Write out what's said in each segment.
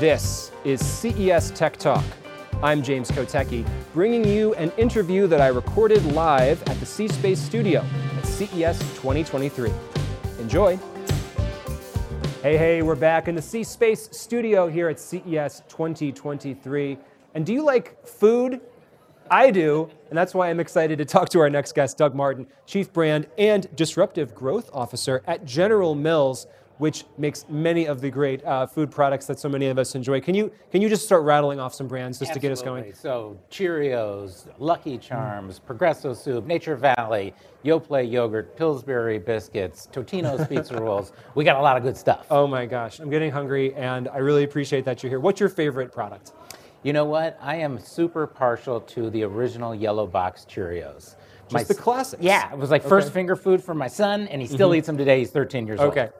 This is CES Tech Talk. I'm James Kotecki, bringing you an interview that I recorded live at the C Space studio at CES 2023. Enjoy. Hey, hey, we're back in the C Space studio here at CES 2023. And do you like food? I do, and that's why I'm excited to talk to our next guest, Doug Martin, Chief Brand and Disruptive Growth Officer at General Mills, which makes many of the great uh, food products that so many of us enjoy. Can you can you just start rattling off some brands just Absolutely. to get us going? So Cheerios, Lucky Charms, Progresso Soup, Nature Valley, Yoplait yogurt, Pillsbury biscuits, Totino's pizza rolls. We got a lot of good stuff. Oh my gosh, I'm getting hungry, and I really appreciate that you're here. What's your favorite product? You know what? I am super partial to the original yellow box Cheerios. Just the classics. Yeah, it was like first finger food for my son, and he still eats them today. He's 13 years old. Okay,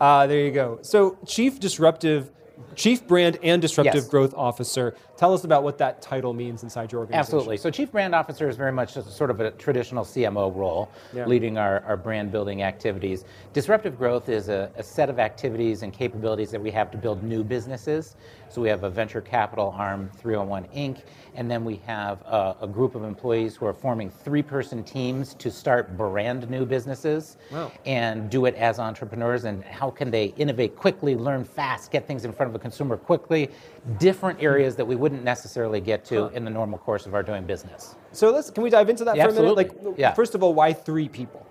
uh, there you go. So, Chief Disruptive, Chief Brand and Disruptive Yes. Growth Officer. Tell us about what that title means inside your organization. Absolutely. So, Chief Brand Officer is very much sort of a traditional CMO role, Yeah. leading our, our brand building activities. Disruptive growth is a, a set of activities and capabilities that we have to build new businesses. So, we have a venture capital arm, 301 Inc., and then we have a, a group of employees who are forming three person teams to start brand new businesses Wow. and do it as entrepreneurs. And how can they innovate quickly, learn fast, get things in front of a consumer quickly? Different areas that we wouldn't necessarily get to in the normal course of our doing business. So let's can we dive into that Yeah, for a minute? absolutely. Like, Yeah. first of all, why three people?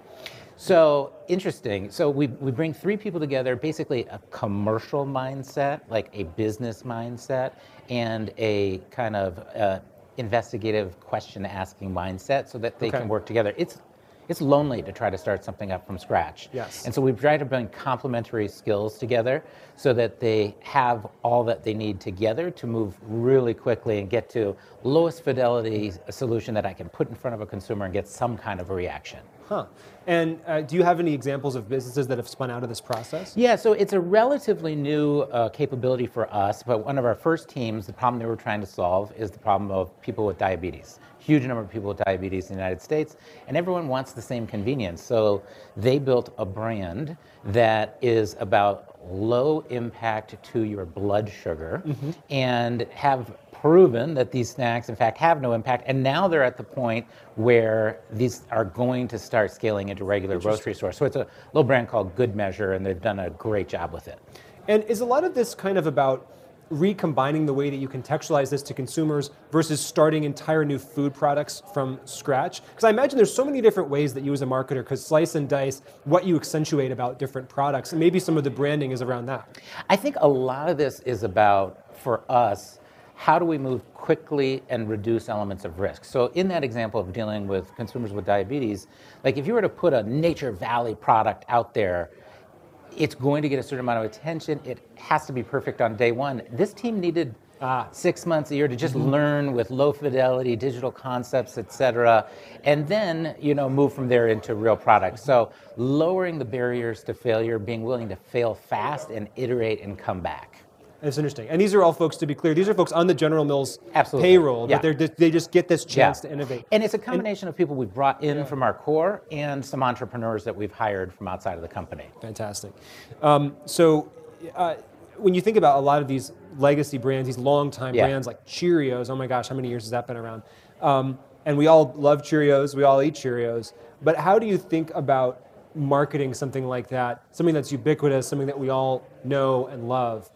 So interesting. So we, we bring three people together, basically a commercial mindset, like a business mindset, and a kind of uh, investigative question asking mindset so that they Okay. can work together. It's it's lonely to try to start something up from scratch. Yes. And so we've tried to bring complementary skills together so that they have all that they need together to move really quickly and get to lowest fidelity solution that I can put in front of a consumer and get some kind of a reaction. Huh. And uh, do you have any examples of businesses that have spun out of this process? Yeah, so it's a relatively new uh, capability for us, but one of our first teams, the problem they were trying to solve is the problem of people with diabetes. Huge number of people with diabetes in the United States, and everyone wants the same convenience. So they built a brand that is about low impact to your blood sugar mm-hmm. and have proven that these snacks in fact have no impact. And now they're at the point where these are going to start scaling into regular grocery stores. So it's a little brand called good measure and they've done a great job with it. And is a lot of this kind of about recombining the way that you contextualize this to consumers versus starting entire new food products from scratch? Because I imagine there's so many different ways that you as a marketer could slice and dice what you accentuate about different products, and maybe some of the branding is around that. i think a lot of this is about for us how do we move quickly and reduce elements of risk so in that example of dealing with consumers with diabetes like if you were to put a nature valley product out there it's going to get a certain amount of attention. It has to be perfect on day one. This team needed Ah. six months a year to just learn with low fidelity digital concepts, et cetera, and then you know move from there into real products. So lowering the barriers to failure, being willing to fail fast and iterate and come back. It's interesting. And these are all folks, to be clear, these are folks on the General Mills Absolutely. payroll, Yeah. but they're, they just get this chance Yeah. to innovate. And it's a combination of people we've brought in from our core and some entrepreneurs that we've hired from outside of the company. Fantastic. Um, so, uh, when you think about a lot of these legacy brands, these long-time Yeah. brands like Cheerios, oh my gosh, how many years has that been around? Um, and we all love Cheerios, we all eat Cheerios. But how do you think about marketing something like that, something that's ubiquitous, something that we all know and love?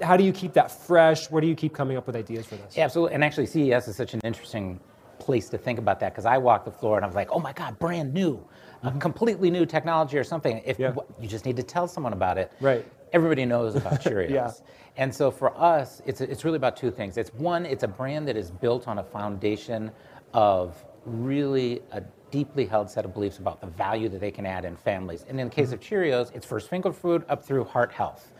How do you keep that fresh? Where do you keep coming up with ideas for this? Yeah, absolutely. And actually, CES is such an interesting place to think about that because I walked the floor and I was like, oh my God, brand new, a completely new technology or something. If Mm-hmm. Yeah. you just need to tell someone about it, Right. Everybody knows about Cheerios. Yeah. And so for us, it's it's really about two things. It's one, it's a brand that is built on a foundation of really a deeply held set of beliefs about the value that they can add in families. And in the case of Cheerios, it's first finger food up through heart health.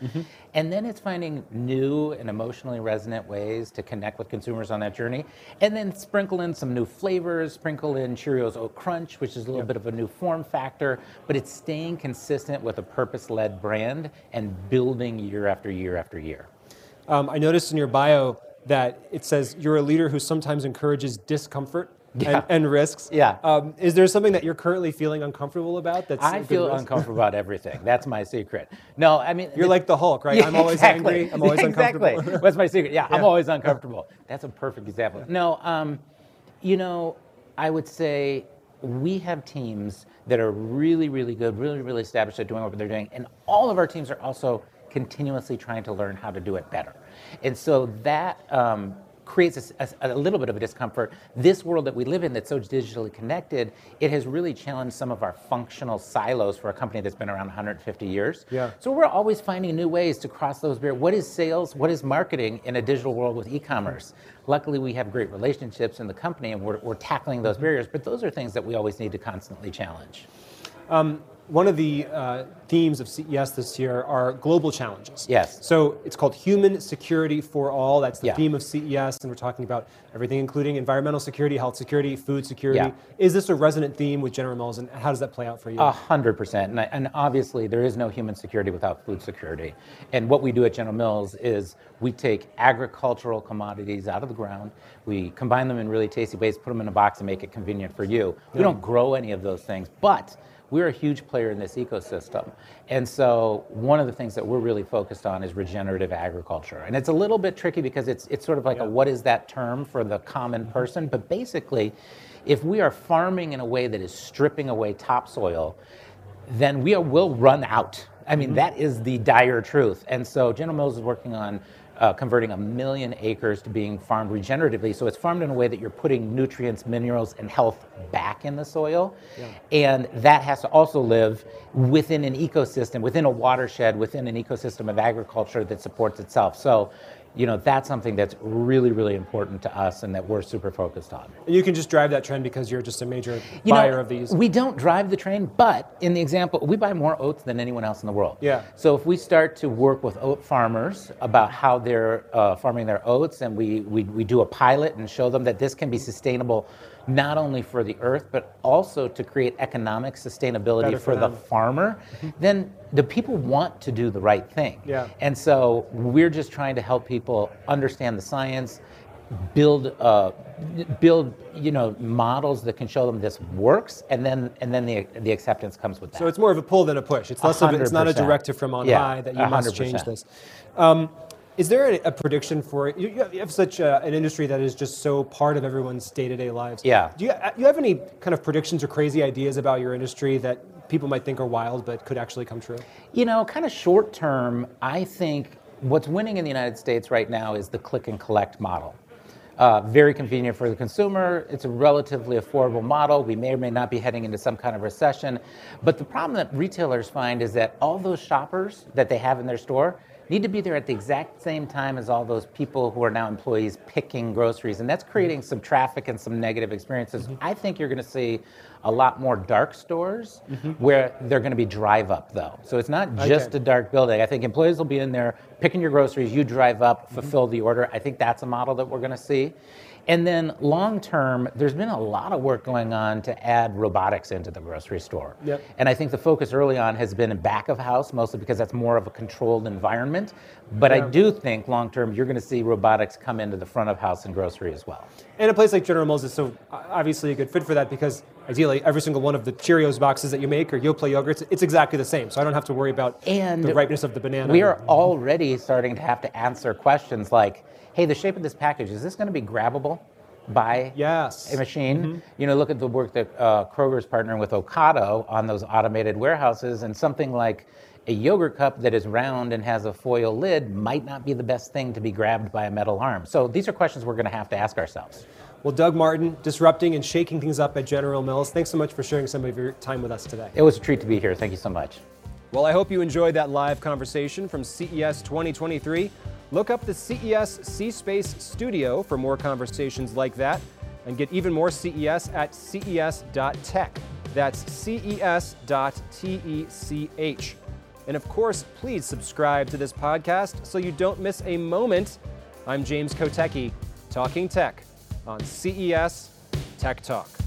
And then it's finding new and emotionally resonant ways to connect with consumers on that journey. And then sprinkle in some new flavors, sprinkle in Cheerios Oat Crunch, which is a little bit of a new form factor, but it's staying consistent with a purpose led brand and building year after year after year. Um, I noticed in your bio that it says you're a leader who sometimes encourages discomfort Yeah. and, and risks. Yeah. Um, is there something that you're currently feeling uncomfortable about? That's I feel risk? uncomfortable about everything. That's my secret. No, I mean You're like the Hulk, right? Yeah, I'm always exactly. angry. I'm always exactly. uncomfortable. What's my secret? Yeah, I'm always uncomfortable. That's a perfect example. No, um, you know, I would say we have teams that are really, really good, really, really established at doing what they're doing, and all of our teams are also continuously trying to learn how to do it better. And so that um, creates a, a- a little bit of a discomfort. This world that we live in that's so digitally connected, it has really challenged some of our functional silos for a company that's been around 150 years. Yeah. So we're always finding new ways to cross those barriers. What is sales? What is marketing in a digital world with e-commerce? Luckily, we have great relationships in the company, and we're, we're tackling those mm-hmm. barriers. But those are things that we always need to constantly challenge. One of the uh, themes of CES this year are global challenges. Yes. So it's called Human Security for All. That's the Yeah. theme of CES, and we're talking about everything, including environmental security, health security, food security. Yeah. Is this a resonant theme with General Mills, and how does that play out for you? A hundred percent, and, and obviously there is no human security without food security. And what we do at General Mills is we take agricultural commodities out of the ground, we combine them in really tasty ways, put them in a box, and make it convenient for you. We don't grow any of those things, but we're a huge player in this ecosystem. And so one of the things that we're really focused on is regenerative agriculture. And it's a little bit tricky because it's it's sort of like a what is that term for the common mm-hmm. person? But basically, if we are farming in a way that is stripping away topsoil, then we are, will run out. I mean, mm-hmm. that is the dire truth. And so General Mills is working on uh, converting a million acres to being farmed regeneratively. So it's farmed in a way that you're putting nutrients, minerals, and health back in the soil. And that has to also live within an ecosystem, within a watershed, within an ecosystem of agriculture that supports itself. So, you know, that's something that's really, really important to us and that we're super focused on. You can just drive that trend because you're just a major You buyer know, of these. We don't drive the train, but in the example, we buy more oats than anyone else in the world. Yeah. So if we start to work with oat farmers about how they're uh, farming their oats, and we, we we do a pilot and show them that this can be sustainable, not only for the earth but also to create economic sustainability Better for for, the farmer, then the people want to do the right thing. Yeah. And so we're just trying to help people understand the science, build uh, build you know models that can show them this works, and then and then the the acceptance comes with that. So it's more of a pull than a push. It's less of a, it's not a directive from on Yeah, high that you must 100%. change this. Um, is there a, a prediction for it? You, you have- such a, an industry that is just so part of everyone's day-to-day lives. Yeah. Do you, uh, you have any kind of predictions or crazy ideas about your industry that people might think are wild but could actually come true? You know, kind of short term, I think what's winning in the United States right now is the click and collect model. Uh, very convenient for the consumer. It's a relatively affordable model. We may or may not be heading into some kind of recession. But the problem that retailers find is that all those shoppers that they have in their store need to be there at the exact same time as all those people who are now employees picking groceries. And that's creating some traffic and some negative experiences. I think you're going to see a lot more dark stores where they're going to be drive up though. So it's not just Okay. a dark building. I think employees will be in there picking your groceries, you drive up, fulfill the order. I think that's a model that we're going to see. And then long term, there's been a lot of work going on to add robotics into the grocery store. Yep. And I think the focus early on has been in back of house, mostly because that's more of a controlled environment. But Yeah. I do think long term, you're going to see robotics come into the front of house and grocery as well. And a place like General Mills is so obviously a good fit for that because ideally every single one of the Cheerios boxes that you make or Yoplait yogurts, it's exactly the same. So I don't have to worry about And the ripeness of the banana. We are already starting to have to answer questions like, hey, the shape of this package, is this going to be grabbable by Yes. a machine? You know, look at the work that uh, Kroger's partnering with Ocado on those automated warehouses, and something like a yogurt cup that is round and has a foil lid might not be the best thing to be grabbed by a metal arm. So these are questions we're going to have to ask ourselves. Well, Doug Martin, disrupting and shaking things up at General Mills. Thanks so much for sharing some of your time with us today. It was a treat to be here. Thank you so much. Well, I hope you enjoyed that live conversation from CES 2023. Look up the CES C Space Studio for more conversations like that and get even more CES at ces.tech. That's E ces.tech. And of course, please subscribe to this podcast so you don't miss a moment. I'm James Kotecki, talking tech on CES Tech Talk.